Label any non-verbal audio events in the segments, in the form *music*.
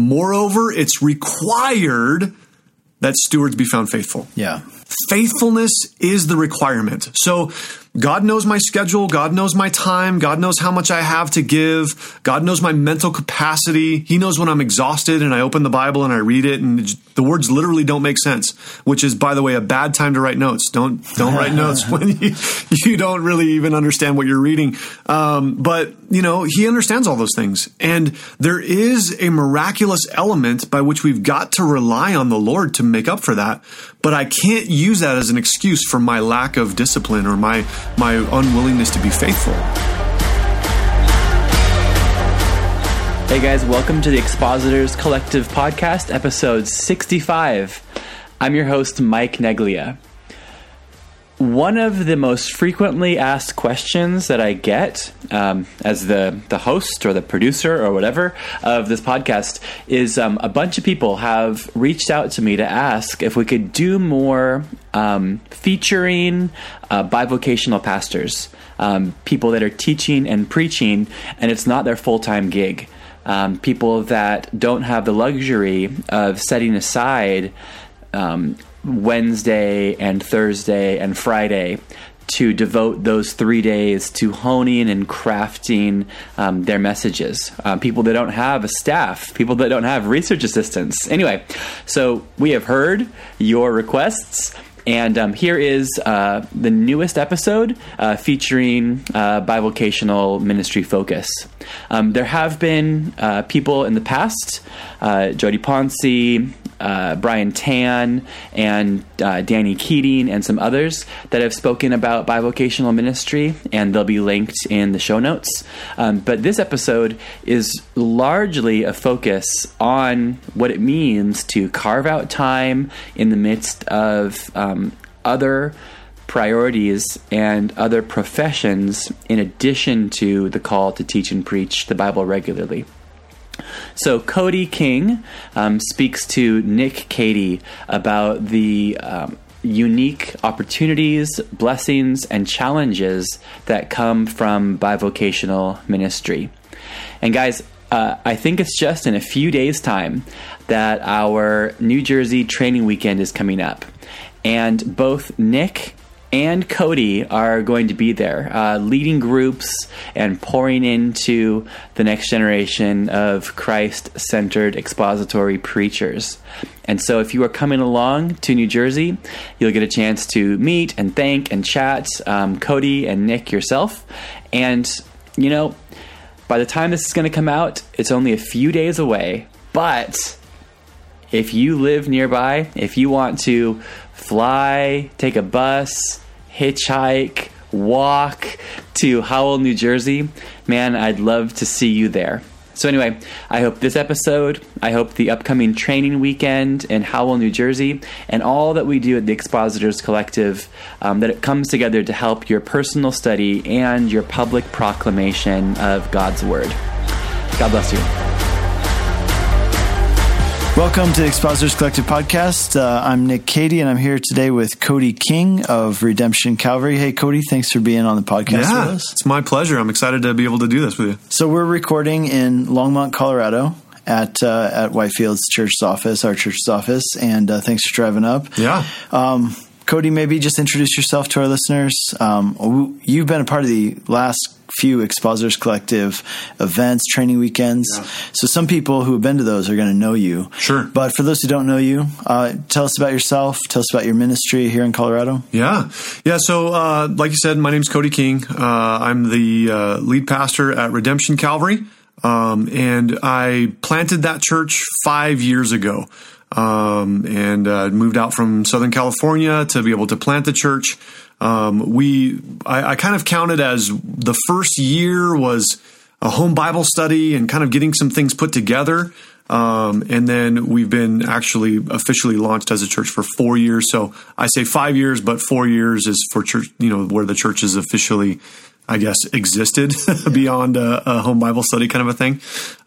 Moreover, it's required that stewards be found faithful. Yeah. Faithfulness is the requirement. So God knows my schedule. God knows my time. God knows how much I have to give. God knows my mental capacity. He knows when I'm exhausted and I open the Bible and I read it and the words literally don't make sense, which is, by the way, a bad time to write notes. Don't, don't write *laughs* notes when you, you don't really even understand what you're reading. Um, but, you know, he understands all those things. And there is a miraculous element by which we've got to rely on the Lord to make up for that. But I can't use that as an excuse for my lack of discipline or my, my unwillingness to be faithful. Hey guys, welcome to the Expositors Collective Podcast, episode 65. I'm your host, Mike Neglia. One of the most frequently asked questions that I get um, as the, the host or the producer or whatever of this podcast is um, a bunch of people have reached out to me to ask if we could do more um, featuring uh, bivocational pastors, um, people that are teaching and preaching, and it's not their full time gig. Um, people that don't have the luxury of setting aside um, Wednesday and Thursday and Friday to devote those three days to honing and crafting um, their messages. Um, people that don't have a staff, people that don't have research assistants. Anyway, so we have heard your requests. And um, here is uh, the newest episode uh, featuring uh, bivocational ministry focus. Um, there have been uh, people in the past, uh, Jody Ponce, uh, Brian Tan and uh, Danny Keating and some others that have spoken about bivocational ministry, and they'll be linked in the show notes. Um, but this episode is largely a focus on what it means to carve out time in the midst of um, other priorities and other professions in addition to the call to teach and preach the Bible regularly. So Cody King um, speaks to Nick Cady about the um, unique opportunities, blessings, and challenges that come from bivocational ministry. And guys, uh, I think it's just in a few days' time that our New Jersey training weekend is coming up. And both Nick and Cody are going to be there, uh, leading groups and pouring into the next generation of Christ centered expository preachers. And so, if you are coming along to New Jersey, you'll get a chance to meet and thank and chat um, Cody and Nick yourself. And, you know, by the time this is going to come out, it's only a few days away. But if you live nearby, if you want to fly, take a bus, hitchhike, walk to Howell, New Jersey, man, I'd love to see you there. So, anyway, I hope this episode, I hope the upcoming training weekend in Howell, New Jersey, and all that we do at the Expositors Collective, um, that it comes together to help your personal study and your public proclamation of God's Word. God bless you. Welcome to the Expositors Collective Podcast. Uh, I'm Nick Cady, and I'm here today with Cody King of Redemption Calvary. Hey, Cody, thanks for being on the podcast yeah, with us. It's my pleasure. I'm excited to be able to do this with you. So we're recording in Longmont, Colorado. At uh, at Whitefield's church's office, our church's office, and uh, thanks for driving up. Yeah, um, Cody, maybe just introduce yourself to our listeners. Um, you've been a part of the last few Expositors Collective events, training weekends. Yeah. So some people who have been to those are going to know you. Sure. But for those who don't know you, uh, tell us about yourself. Tell us about your ministry here in Colorado. Yeah. Yeah. So, uh, like you said, my name is Cody King. Uh, I'm the uh, lead pastor at Redemption Calvary. Um, and I planted that church five years ago. Um, and uh, moved out from Southern California to be able to plant the church. Um, we, I, I kind of counted as the first year was a home Bible study and kind of getting some things put together. Um, and then we've been actually officially launched as a church for four years. So I say five years, but four years is for church, you know, where the church is officially, I guess, existed *laughs* beyond a, a, home Bible study kind of a thing.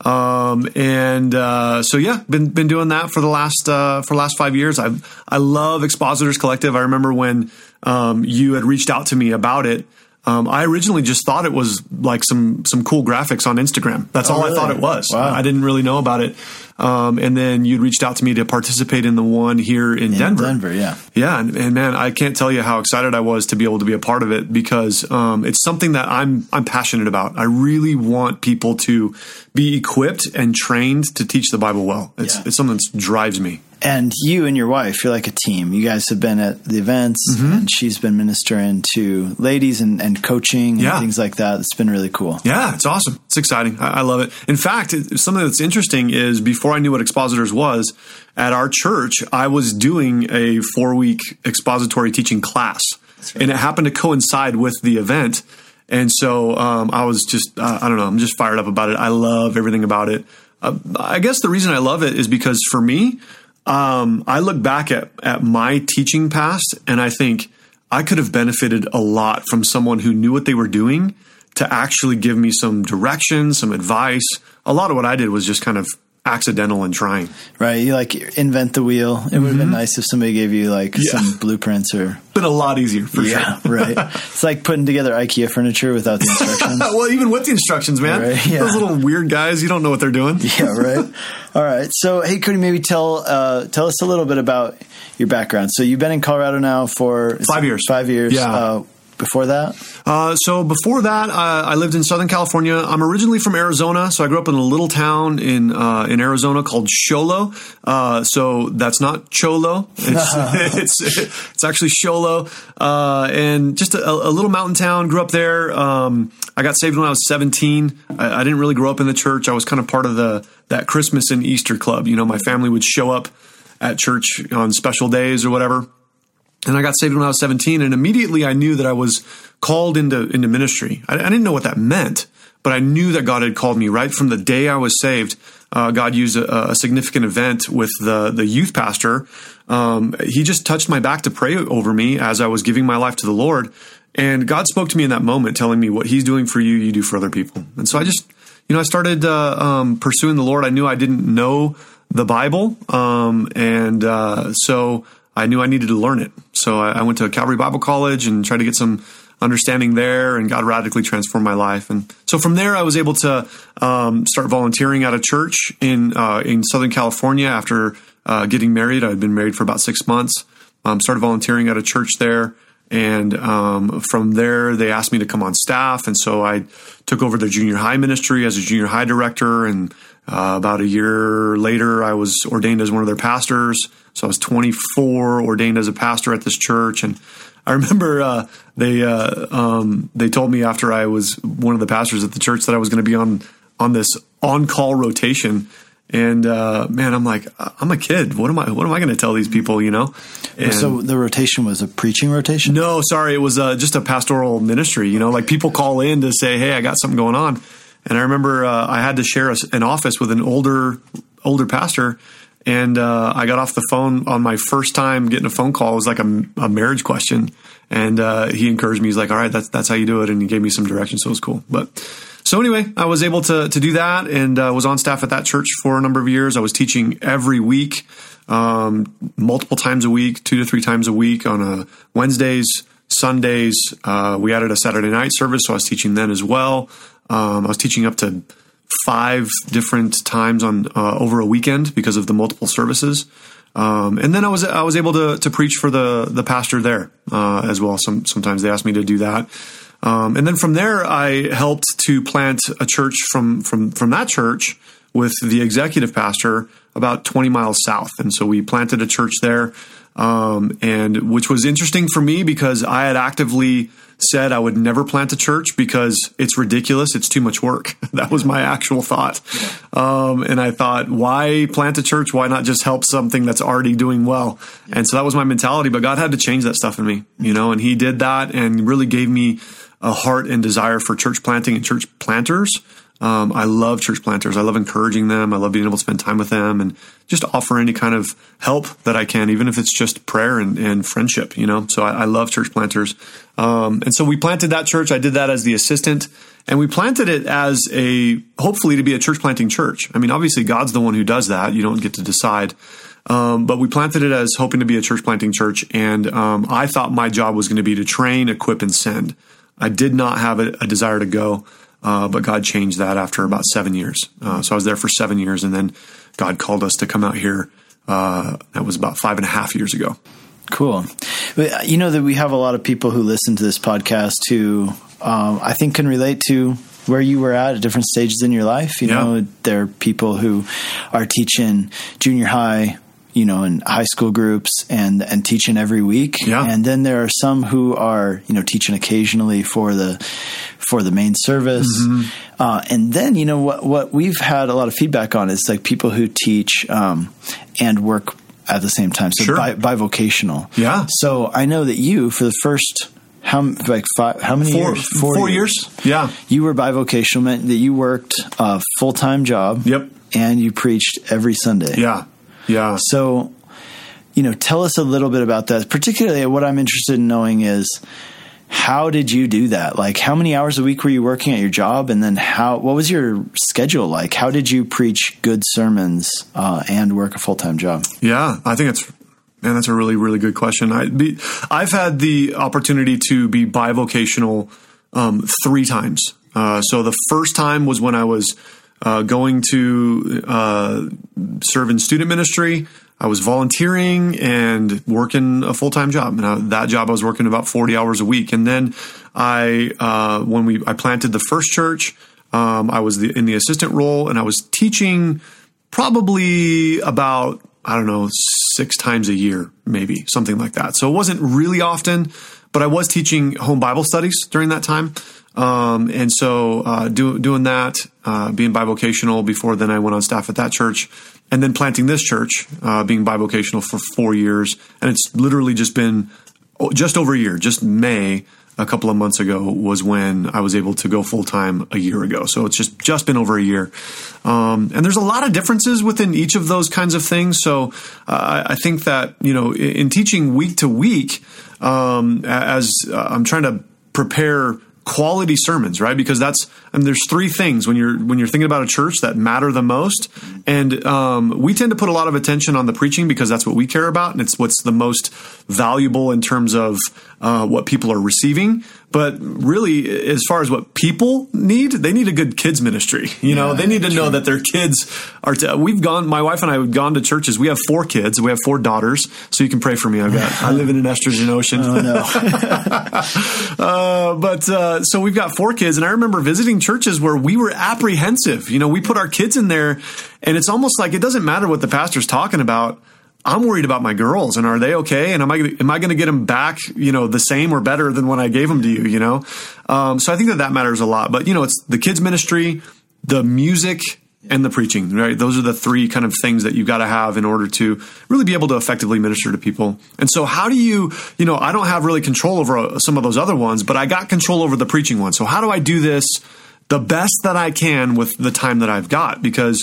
Um, and uh, so yeah, been been doing that for the last uh, for the last five years. I I love Expositors Collective. I remember when um, you had reached out to me about it. Um, I originally just thought it was like some some cool graphics on Instagram. That's Oh, all really? I thought it was. Wow. I didn't really know about it. Um, and then you'd reached out to me to participate in the one here in, In Denver. Denver, yeah. Yeah, and, and man, I can't tell you how excited I was to be able to be a part of it because um, it's something that I'm I'm passionate about. I really want people to be equipped and trained to teach the Bible well. It's Yeah. it's something that drives me. And you and your wife, you're like a team. You guys have been at the events, Mm-hmm. and she's been ministering to ladies and, and coaching and Yeah. things like that. It's been really cool. Yeah, it's awesome. It's exciting. I, I love it. In fact, it, something that's interesting is before I knew what expositors was, at our church, I was doing a four week expository teaching class, and it happened to coincide with the event. And so um, I was just, uh, I don't know, I'm just fired up about it. I love everything about it. Uh, I guess the reason I love it is because for me, um, I look back at, at my teaching past and I think I could have benefited a lot from someone who knew what they were doing to actually give me some direction, some advice. A lot of what I did was just kind of accidental and trying. Right? You like invent the wheel. It would have been nice if somebody gave you like Mm-hmm. Yeah. some blueprints or. Been a lot easier for Yeah, sure. right. *laughs* It's like putting together IKEA furniture without the instructions. *laughs* well, even with the instructions, man, Right, yeah. those little weird guys, you don't know what they're doing. *laughs* yeah, right. All right. So, hey, Cody, maybe tell uh, tell us a little bit about your background. So, you've been in Colorado now for Five years. Five years. Yeah. Uh, before that, Uh, so before that, uh, I lived in Southern California. I'm originally from Arizona, so I grew up in a little town in uh, in Arizona called Show Low. Uh, so that's not Cholo. *laughs* It's *laughs* it's, it's actually Show Low, uh, and just a, a little mountain town. Grew up there. Um, I got saved when I was 17. I, I didn't really grow up in the church. I was kind of part of the that Christmas and Easter club. You know, my family would show up at church on special days or whatever and I got saved when I was 17, and immediately I knew that I was called into into ministry. I, I didn't know what that meant, but I knew that God had called me right from the day I was saved. Uh, God used a, a significant event with the the youth pastor. Um, he just touched my back to pray over me as I was giving my life to the Lord, and God spoke to me in that moment, telling me what He's doing for you, you do for other people. And so I just, you know, I started uh, um, pursuing the Lord. I knew I didn't know the Bible, um, and uh, so I knew I needed to learn it. So I, I went to Calvary Bible College and tried to get some understanding there, and God radically transformed my life. And so from there, I was able to um, start volunteering at a church in uh, in Southern California after uh, getting married. I had been married for about six months. Um, started volunteering at a church there. And um, from there, they asked me to come on staff. And so I took over the junior high ministry as a junior high director. And uh, about a year later, I was ordained as one of their pastors. So I was 24, ordained as a pastor at this church. And I remember uh, they uh, um, they told me after I was one of the pastors at the church that I was going to be on on this on call rotation. And uh, man, I'm like, I'm a kid. What am I? What am I going to tell these people? You know? And so the rotation was a preaching rotation. no, sorry, it was uh, just a pastoral ministry. You know, like people call in to say, "Hey, I got something going on," and I remember uh, I had to share a, an office with an older older pastor, and uh, I got off the phone on my first time getting a phone call. It was like a, a marriage question, and uh, he encouraged me. He's like, "All right, that's that's how you do it," and he gave me some direction, so it was cool. But so anyway, I was able to to do that, and uh, was on staff at that church for a number of years. I was teaching every week um, multiple times a week, two to three times a week on a Wednesdays, Sundays. Uh, we added a Saturday night service, so I was teaching then as well. Um, I was teaching up to five different times on uh, over a weekend because of the multiple services. Um, and then I was I was able to to preach for the the pastor there uh, as well. Some sometimes they asked me to do that. Um, and then from there, I helped to plant a church from from from that church with the executive pastor about 20 miles south. And so we planted a church there, um, and which was interesting for me because I had actively said I would never plant a church because it's ridiculous. It's too much work. *laughs* that was my actual thought. Um, and I thought, why plant a church? Why not just help something that's already doing well? And so that was my mentality. But God had to change that stuff in me, you know, and He did that and really gave me a heart and desire for church planting and church planters. Um, I love church planters. I love encouraging them. I love being able to spend time with them and just offer any kind of help that I can, even if it's just prayer and, and friendship, you know? So I, I love church planters. Um, and so we planted that church. I did that as the assistant and we planted it as a, hopefully to be a church planting church. I mean, obviously God's the one who does that. You don't get to decide. Um, but we planted it as hoping to be a church planting church. And um, I thought my job was going to be to train, equip, and send. I did not have a, a desire to go, uh, but God changed that after about seven years. Uh, so I was there for seven years, and then God called us to come out here. Uh, that was about five and a half years ago. Cool. You know that we have a lot of people who listen to this podcast who um, I think can relate to where you were at at different stages in your life. You Yeah. know, there are people who are teaching junior high, you know, in high school groups and and teaching every week. Yeah. And then there are some who are, you know, teaching occasionally for the for the main service. Mm-hmm. Uh, and then, you know, what what we've had a lot of feedback on is like people who teach um, and work at the same time. So Sure. bi- bivocational. Yeah. So I know that you, for the first how like five, how many Four, years? four, years. Yeah. You were bivocational, meant that you worked a full time job. Yep. And you preached every Sunday. Yeah. Yeah. So, you know, tell us a little bit about that. Particularly, what I'm interested in knowing is how did you do that? Like, how many hours a week were you working at your job, and then how? What was your schedule like? How did you preach good sermons uh, and work a full time job? Yeah, I think it's man, that's a really really good question. I be, I've had the opportunity to be bivocational um, three times. Uh, so the first time was when I was uh, going to uh, serve in student ministry. I was volunteering and working a full time job, and I, that job I was working about forty hours a week. And then I, uh, when we I planted the first church, um, I was the, in the assistant role, and I was teaching probably about I don't know six times a year, maybe something like that. So it wasn't really often, but I was teaching home Bible studies during that time. Um, and so uh, do, doing that, uh, being bivocational before then I went on staff at that church, and then planting this church, uh, being bivocational for four years, and it's literally just been oh, just over a year. Just May a couple of months ago was when I was able to go full time a year ago. So it's just just been over a year, um, and there's a lot of differences within each of those kinds of things. So uh, I think that you know in, in teaching week to week, um, as uh, I'm trying to prepare quality sermons right? Because that's mean, there's three things when you're when you're thinking about a church that matter the most. And um, we tend to put a lot of attention on the preaching because that's what we care about and it's what's the most valuable in terms of uh, what people are receiving but really as far as what people need they need a good kids ministry you know Yeah, they need to know that their kids are t- we've gone my wife and i have gone to churches we have four kids we have four daughters so you can pray for me i've got i live in an estrogen ocean Oh no. *laughs* uh, but uh, so we've got four kids, and I remember visiting churches where we were apprehensive. You know, we put our kids in there, and it's almost like it doesn't matter what the pastor's talking about. I'm worried about my girls, and are they okay? And am I am I going to get them back? You know, the same or better than when I gave them to you? You know, um, so I think that that matters a lot. But you know, it's the kids ministry, the music, and the preaching. Right, those are the three kind of things that you've got to have in order to really be able to effectively minister to people. And so, how do you? You know, I don't have really control over uh, some of those other ones, but I got control over the preaching one. So how do I do this? The best that I can with the time that I've got. Because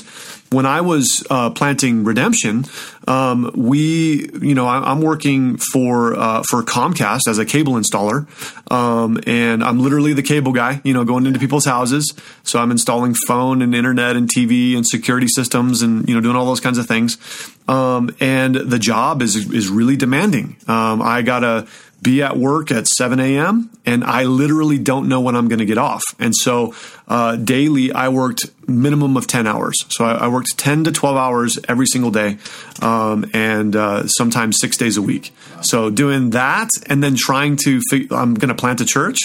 when I was uh, planting Redemption, um, we, you know, I, I'm working for uh, for Comcast as a cable installer, um, and I'm literally the cable guy. You know, going into people's houses. So I'm installing phone and internet and TV and security systems, and you know, doing all those kinds of things. Um, and the job is is really demanding. Um, I gotta be at work at 7 a.m. and I literally don't know when I'm going to get off. And so uh, daily, I worked minimum of 10 hours. So I, I worked 10 to 12 hours every single day, um, and uh, sometimes six days a week. So doing that, and then trying to, I'm going to plant a church,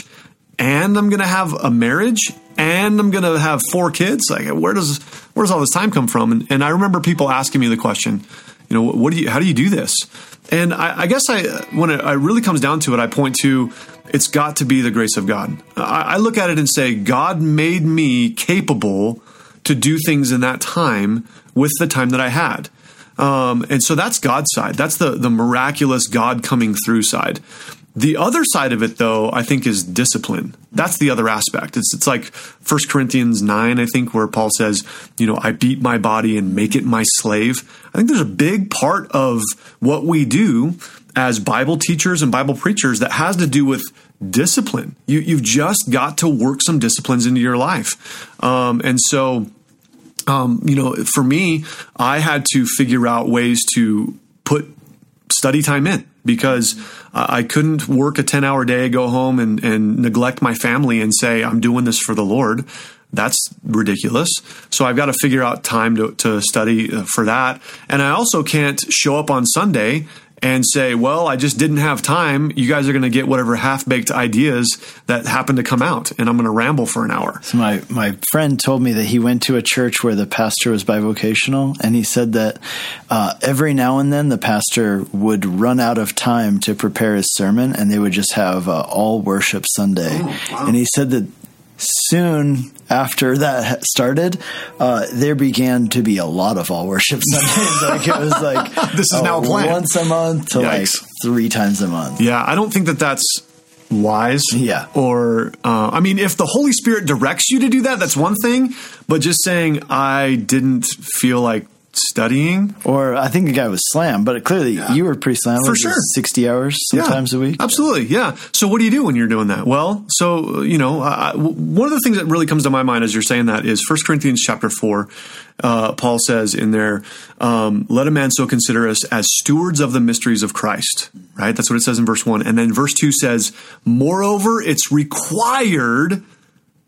and I'm going to have a marriage, and I'm going to have four kids. Like, where does where does all this time come from? And, and I remember people asking me the question, you know, what do you, how do you do this? And I, I guess I, when it, really comes down to it, I point to it's got to be the grace of God. I, I look at it and say, God made me capable to do things in that time with the time that I had. Um, and so that's God's side. That's the the miraculous God coming through side. The other side of it, though, I think is discipline. That's the other aspect. It's it's like 1 Corinthians 9, I think, where Paul says, you know, I beat my body and make it my slave. I think there's a big part of what we do as Bible teachers and Bible preachers that has to do with discipline. You, you've just got to work some disciplines into your life. Um, and so, um, you know, for me, I had to figure out ways to put study time in. Because I couldn't work a 10 hour day, go home and, and neglect my family and say, I'm doing this for the Lord. That's ridiculous. So I've got to figure out time to, to study uh, for that. And I also can't show up on Sunday and say, well, I just didn't have time. You guys are going to get whatever half baked ideas that happen to come out, and I'm going to ramble for an hour. So my, my friend told me that he went to a church where the pastor was bivocational, and he said that uh, every now and then the pastor would run out of time to prepare his sermon, and they would just have uh, all worship Sunday. Oh, wow. And he said that soon after that started, uh, there began to be a lot of all worship *laughs* Sundays. like it was like *laughs* this is uh, now planned once a month to Yikes. like three times a month. Yeah, I don't think that that's wise. Yeah. Or, uh, I mean, if the Holy Spirit directs you to do that, that's one thing. But just saying, I didn't feel like studying. Or I think the guy was slammed, but clearly yeah. you were pretty slammed. For sure. 60 hours sometimes yeah, a week. Absolutely. Yeah. So what do you do when you're doing that? Well, so, you know, one of the things that really comes to my mind as you're saying that is 1 Corinthians chapter 4. Uh, Paul says in there, um, let a man so consider us as stewards of the mysteries of Christ, right? That's what it says in verse 1. And then verse 2 says, moreover, it's required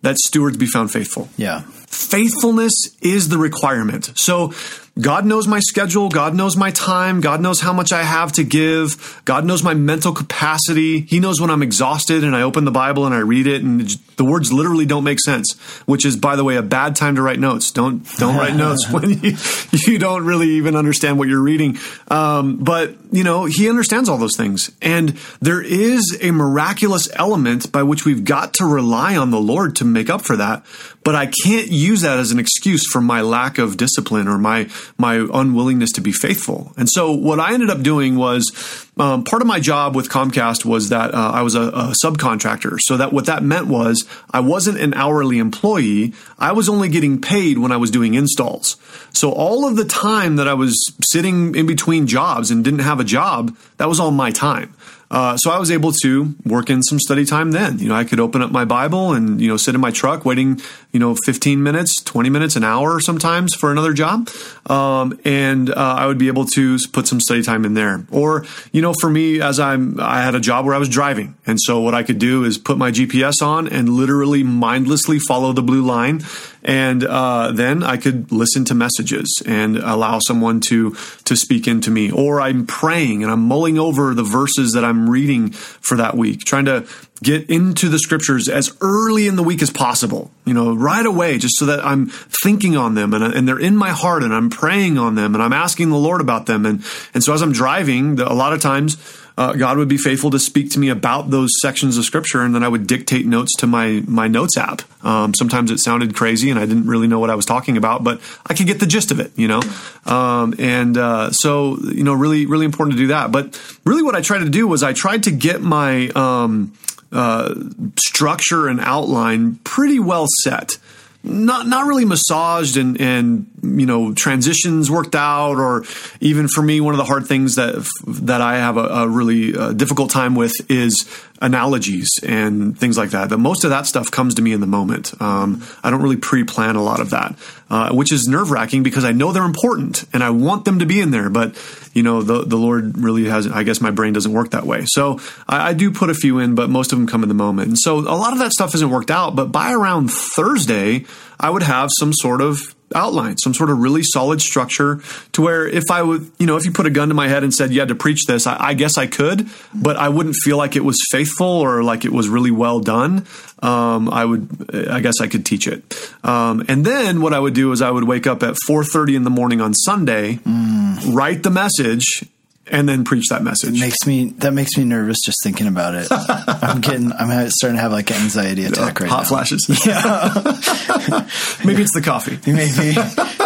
that stewards be found faithful. Yeah. Faithfulness is the requirement. So God knows my schedule. God knows my time. God knows how much I have to give. God knows my mental capacity. He knows when I'm exhausted and I open the Bible and I read it and the words literally don't make sense, which is, by the way, a bad time to write notes. Don't, don't write *laughs* notes when you, you don't really even understand what you're reading. Um, but, you know, he understands all those things. And there is a miraculous element by which we've got to rely on the Lord to make up for that. But I can't use that as an excuse for my lack of discipline or my my unwillingness to be faithful. And so what I ended up doing was um, part of my job with Comcast was that uh, I was a, a, subcontractor. So that what that meant was I wasn't an hourly employee. I was only getting paid when I was doing installs. So all of the time that I was sitting in between jobs and didn't have a job, that was all my time. Uh, so I was able to work in some study time then. You know, I could open up my Bible and, you know, sit in my truck waiting, you know, 15 minutes, 20 minutes, an hour sometimes for another job. Um, and uh, I would be able to put some study time in there. Or, you know, for me, as I'm, I had a job where I was driving. And so what I could do is put my GPS on and literally mindlessly follow the blue line and uh, then I could listen to messages and allow someone to to speak into me. Or I'm praying and I'm mulling over the verses that I'm reading for that week, trying to get into the scriptures as early in the week as possible. You know, right away, just so that I'm thinking on them and, and they're in my heart and I'm praying on them and I'm asking the Lord about them. And and so as I'm driving, a lot of times uh, God would be faithful to speak to me about those sections of scripture, and then I would dictate notes to my my notes app. Um, sometimes it sounded crazy, and I didn't really know what I was talking about, but I could get the gist of it, you know. Um, and uh, so, you know, really, really important to do that. But really, what I tried to do was I tried to get my um, uh, structure and outline pretty well set. Not not really massaged and and you know transitions worked out or even for me one of the hard things that that I have a, a really uh, difficult time with is analogies and things like that. That most of that stuff comes to me in the moment. Um, I don't really pre-plan a lot of that, uh, which is nerve wracking because I know they're important and I want them to be in there. But you know, the the Lord really has. I guess my brain doesn't work that way. So I, I do put a few in, but most of them come in the moment. And so a lot of that stuff isn't worked out. But by around Thursday, I would have some sort of outline, some sort of really solid structure to where if I would, you know, if you put a gun to my head and said you had to preach this, I, I guess I could, but I wouldn't feel like it was faithful or like it was really well done. Um, I would, I guess I could teach it. Um, and then what I would do is I would wake up at 4.30 in the morning on Sunday, mm. write the message and then preach that message. It makes me that makes me nervous just thinking about it. *laughs* I'm getting I'm starting to have like anxiety attack right Hot now. flashes. *laughs* Yeah. *laughs* Maybe it's the coffee. Maybe.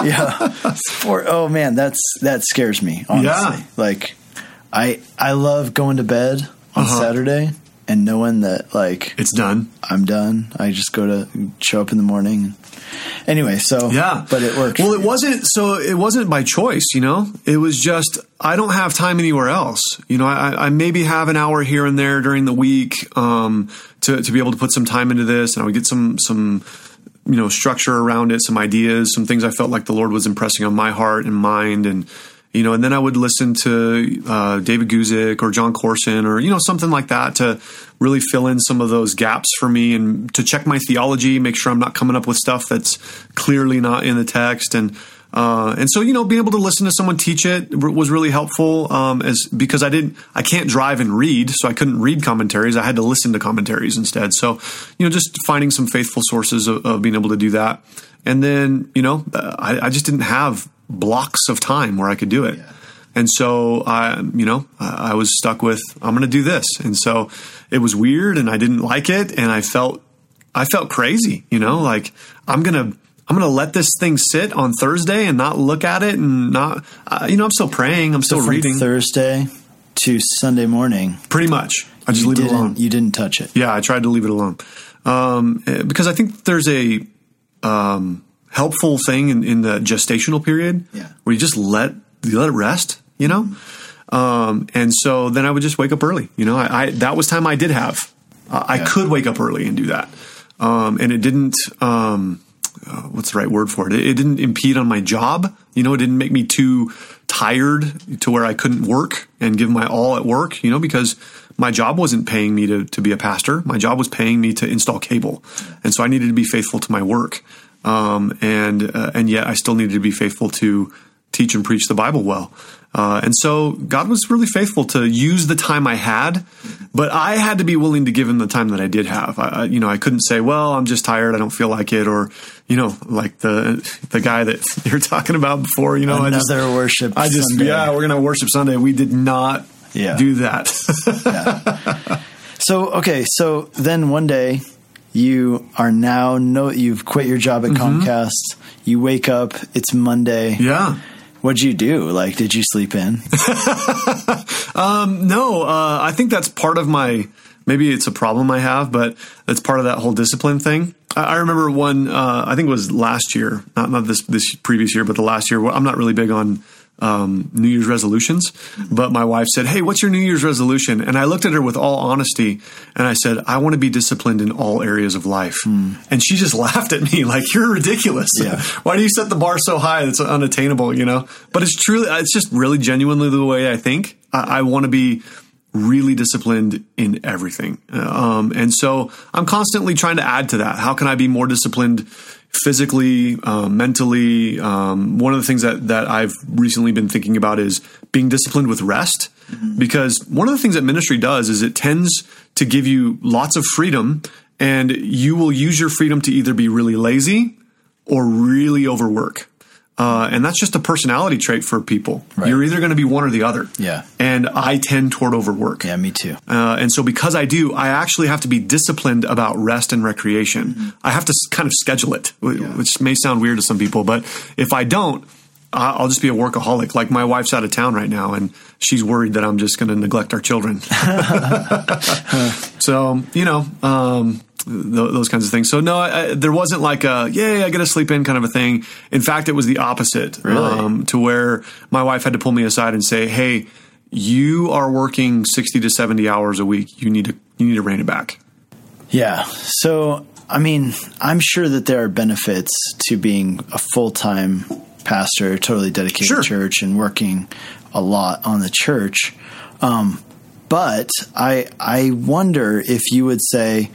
Yeah. For, oh man, that's that scares me, honestly. Yeah. Like I I love going to bed on uh-huh. Saturday and knowing that like it's done. I'm done. I just go to show up in the morning anyway, so yeah, but it worked. Well, it wasn't so. It wasn't by choice, you know. It was just I don't have time anywhere else. You know, I, I maybe have an hour here and there during the week um, to to be able to put some time into this, and I would get some some you know structure around it, some ideas, some things I felt like the Lord was impressing on my heart and mind, and you know, and then I would listen to uh, David Guzik or Jon Courson or you know something like that to really fill in some of those gaps for me and to check my theology, make sure I'm not coming up with stuff that's clearly not in the text and. Uh, and so, you know, being able to listen to someone teach it was really helpful. Um, as because I didn't, I can't drive and read, so I couldn't read commentaries. I had to listen to commentaries instead. So, you know, just finding some faithful sources of, of being able to do that. And then, you know, I, I, just didn't have blocks of time where I could do it. Yeah. And so I, you know, I was stuck with I'm going to do this. And so it was weird, and I didn't like it, and I felt, I felt crazy. You know, like I'm gonna I'm going to let this thing sit on Thursday and not look at it and not, uh, you know, I'm still praying. I'm still so reading. Thursday to Sunday morning. Pretty much. I just you leave it alone. You didn't touch it. Yeah, I tried to leave it alone. Um, eh, because I think there's a um, helpful thing in, in, the gestational period yeah. where you just let, you let it rest, you know? Um, and so then I would just wake up early. You know, I, I that was time I did have. Uh, I could wake up early and do that. Um, and it didn't, um, uh, what's the right word for it? it? It didn't impede on my job. You know, it didn't make me too tired to where I couldn't work and give my all at work, you know, because my job wasn't paying me to, to be a pastor. My job was paying me to install cable. And so I needed to be faithful to my work. Um, and, uh, and yet I still needed to be faithful to teach and preach the Bible well. Uh, and so God was really faithful to use the time I had, but I had to be willing to give him the time that I did have. I, you know, I couldn't say, well, I'm just tired. I don't feel like it. Or, you know, like the, the guy that *laughs* you're talking about before, you know, Another I just, worship. I just, Sunday. yeah, we're going to worship Sunday. We did not yeah. do that. yeah. So, okay. So then one day you are now, no, you've quit your job at mm-hmm. Comcast. You wake up, it's Monday. Yeah What'd you do? Like, did you sleep in? *laughs* um, no, uh, I think that's part of my. Maybe it's a problem I have, but that's part of that whole discipline thing. I, I remember one. Uh, I think it was last year, not not this this previous year, but the last year. I'm not really big on um, New Year's resolutions. But my wife said, Hey, what's your New Year's resolution? And I looked at her with all honesty and I said, I want to be disciplined in all areas of life. Mm. And she just *laughs* laughed at me like, You're ridiculous. Yeah. *laughs* Why do you set the bar so high that's unattainable, you know? But it's truly, it's just really genuinely the way I think. I, I want to be really disciplined in everything. Um, and so I'm constantly trying to add to that. How can I be more disciplined physically, um, mentally. Um, one of the things that that I've recently been thinking about is being disciplined with rest, mm-hmm. because one of the things that ministry does is it tends to give you lots of freedom, and you will use your freedom to either be really lazy or really overwork. Uh, and that's just a personality trait for people. Right. You're either going to be one or the other. Yeah. And I tend toward overwork. Yeah, me too. Uh, and so because I do, I actually have to be disciplined about rest and recreation. Mm-hmm. I have to kind of schedule it, yeah. which may sound weird to some people, but if I don't, I'll just be a workaholic. Like my wife's out of town right now, and she's worried that I'm just going to neglect our children. *laughs* so you know, um, those kinds of things. So no, I, there wasn't like a yay, I get to sleep in kind of a thing. In fact, it was the opposite. Really? Um, to where my wife had to pull me aside and say, "Hey, you are working sixty to seventy hours a week. You need to you need to rein it back." Yeah. So I mean, I'm sure that there are benefits to being a full time pastor, totally dedicated sure. church, and working a lot on the church. Um, but I I wonder if you would say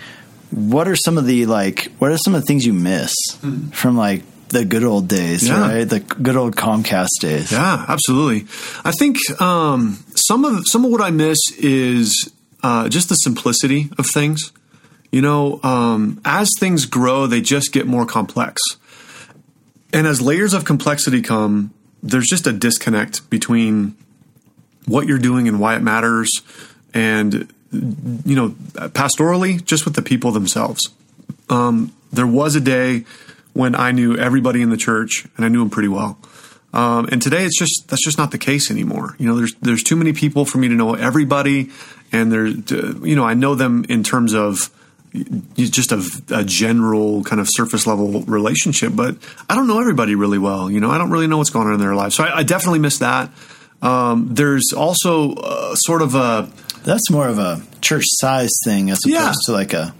what are some of the like what are some of the things you miss mm. from like the good old days, yeah. right? The good old Comcast days. Yeah, absolutely. I think um, some of some of what I miss is uh, just the simplicity of things. You know, um, as things grow, they just get more complex, and as layers of complexity come, there's just a disconnect between what you're doing and why it matters, and you know, pastorally, just with the people themselves. Um, there was a day when I knew everybody in the church, and I knew them pretty well. Um, and today, it's just that's just not the case anymore. You know, there's there's too many people for me to know everybody, and there's you know I know them in terms of just a, a, general kind of surface level relationship, but I don't know everybody really well. You know, I don't really know what's going on in their lives, so I, I definitely miss that. Um, there's also uh, sort of a that's more of a church size thing as opposed yeah. to like a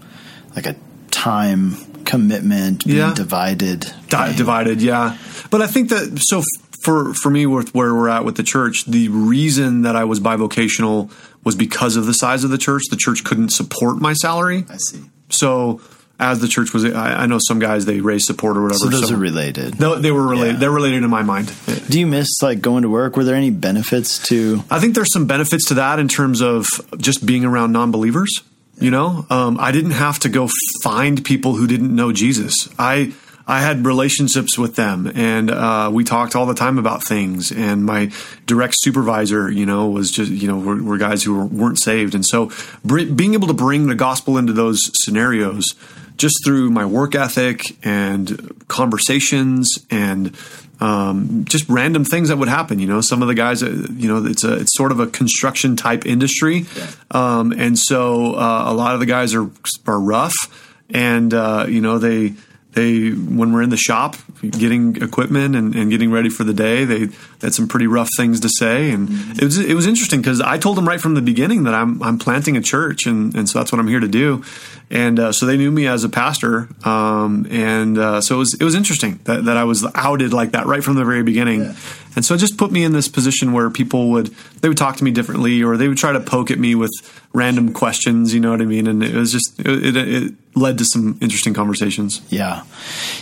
like a time commitment being yeah. divided. Di- divided, yeah. But I think that so for for me with where we're at with the church, the reason that I was bivocational was because of the size of the church. The church couldn't support my salary. I see. So as the church was, I, I know some guys they raise support or whatever. So those are related. No, they were related. Yeah. They're related in my mind. Do you miss like going to work? Were there any benefits to? I think there's some benefits to that in terms of just being around non-believers. You know, um, I didn't have to go find people who didn't know Jesus. I I had relationships with them, and uh, we talked all the time about things. And my direct supervisor, you know, was just you know were, were guys who were, weren't saved, and so br- being able to bring the gospel into those scenarios just through my work ethic and conversations and um, just random things that would happen. You know, some of the guys, uh, you know, it's a it's sort of a construction type industry, um, and so uh, a lot of the guys are are rough, and uh, you know they they when we're in the shop getting equipment and, and getting ready for the day, they had some pretty rough things to say, and it was it was interesting because I told them right from the beginning that I'm I'm planting a church, and and so that's what I'm here to do, and uh, so they knew me as a pastor, um, and uh, so it was it was interesting that, that I was outed like that right from the very beginning, and so it just put me in this position where people would they would talk to me differently, or they would try to poke at me with random questions, you know what I mean, and it was just it, it, it led to some interesting conversations. Yeah,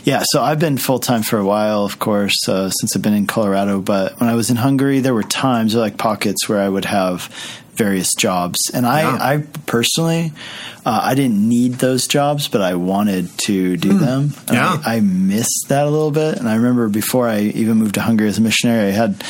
yeah. So I've been full time for a while, of course, uh, since I've been in Colorado. But when I was in Hungary, there were times, or like pockets, where I would have various jobs, and I, Yeah. I personally, uh, I didn't need those jobs, but I wanted to do them. And. Yeah. I, I missed that a little bit. And I remember before I even moved to Hungary as a missionary, I had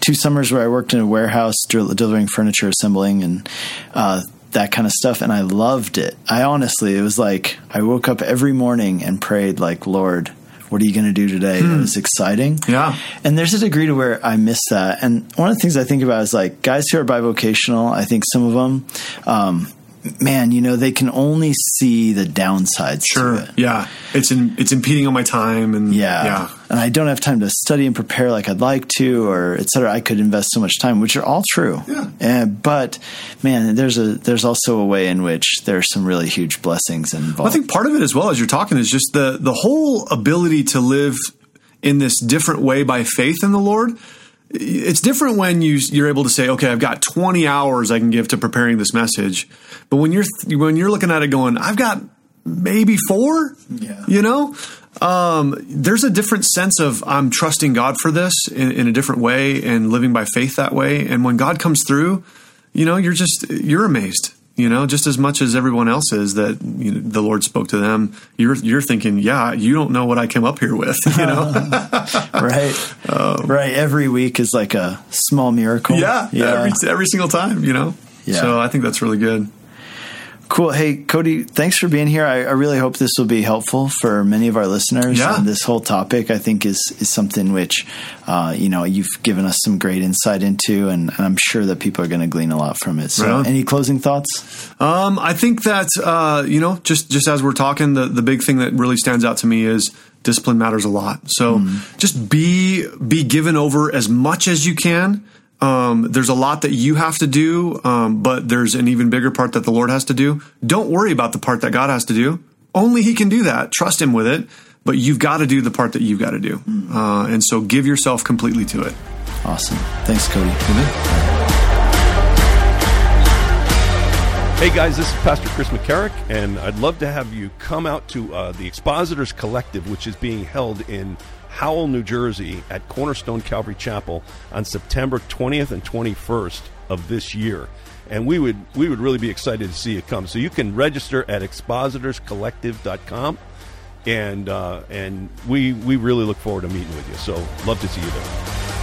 two summers where I worked in a warehouse del- delivering furniture, assembling, and uh, that kind of stuff. And I loved it. I honestly, it was like I woke up every morning and prayed, like, Lord, what are you going to do today? It was exciting. Yeah. And there's a degree to where I miss that. And one of the things I think about is like guys who are bivocational, I think some of them, um, man, you know, they can only see the downsides Sure. it. Yeah. It's in, it's impeding on my time and Yeah. yeah. And I don't have time to study and prepare like I'd like to, or et cetera. I could invest so much time, which are all true. Yeah. And, but man, there's a, there's also a way in which there's some really huge blessings involved. Well, I think part of it as well as you're talking is just the the whole ability to live in this different way by faith in the Lord. It's different when you you're able to say, okay, I've got 20 hours I can give to preparing this message, but when you're when you're looking at it going, I've got maybe four, Yeah. you know. Um, there's a different sense of I'm trusting God for this in, in a different way and living by faith that way. And when God comes through, you know, you're just you're amazed you know, just as much as everyone else is that you know, the Lord spoke to them. You're you're thinking, yeah, you don't know what I came up here with, *laughs* you know. *laughs* right. Um, right. Every week is like a small miracle. yeah, every every single time, you know. Yeah. So I think that's really good. Cool. Hey, Cody, thanks for being here. I, I really hope this will be helpful for many of our listeners. Yeah. And this whole topic, I think, is is something which, uh, you know, you've given us some great insight into, and, and I'm sure that people are going to glean a lot from it. So, Right any closing thoughts? Um, I think that uh, you know, just just as we're talking, the the big thing that really stands out to me is discipline matters a lot. So just be be given over as much as you can. Um, there's a lot that you have to do, um, but there's an even bigger part that the Lord has to do. Don't worry about the part that God has to do. Only He can do that. Trust Him with it. But you've got to do the part that you've got to do. Uh, and so give yourself completely to it. Awesome. Thanks, Cody. Hey guys, this is Pastor Chris McCarrick, and I'd love to have you come out to uh, the Expositors Collective, which is being held in Howell, New Jersey at Cornerstone Calvary Chapel on September 20th and 21st of this year. And we would we would really be excited to see you come. So you can register at expositorscollective.com, and uh, and we we really look forward to meeting with you. So love to see you there.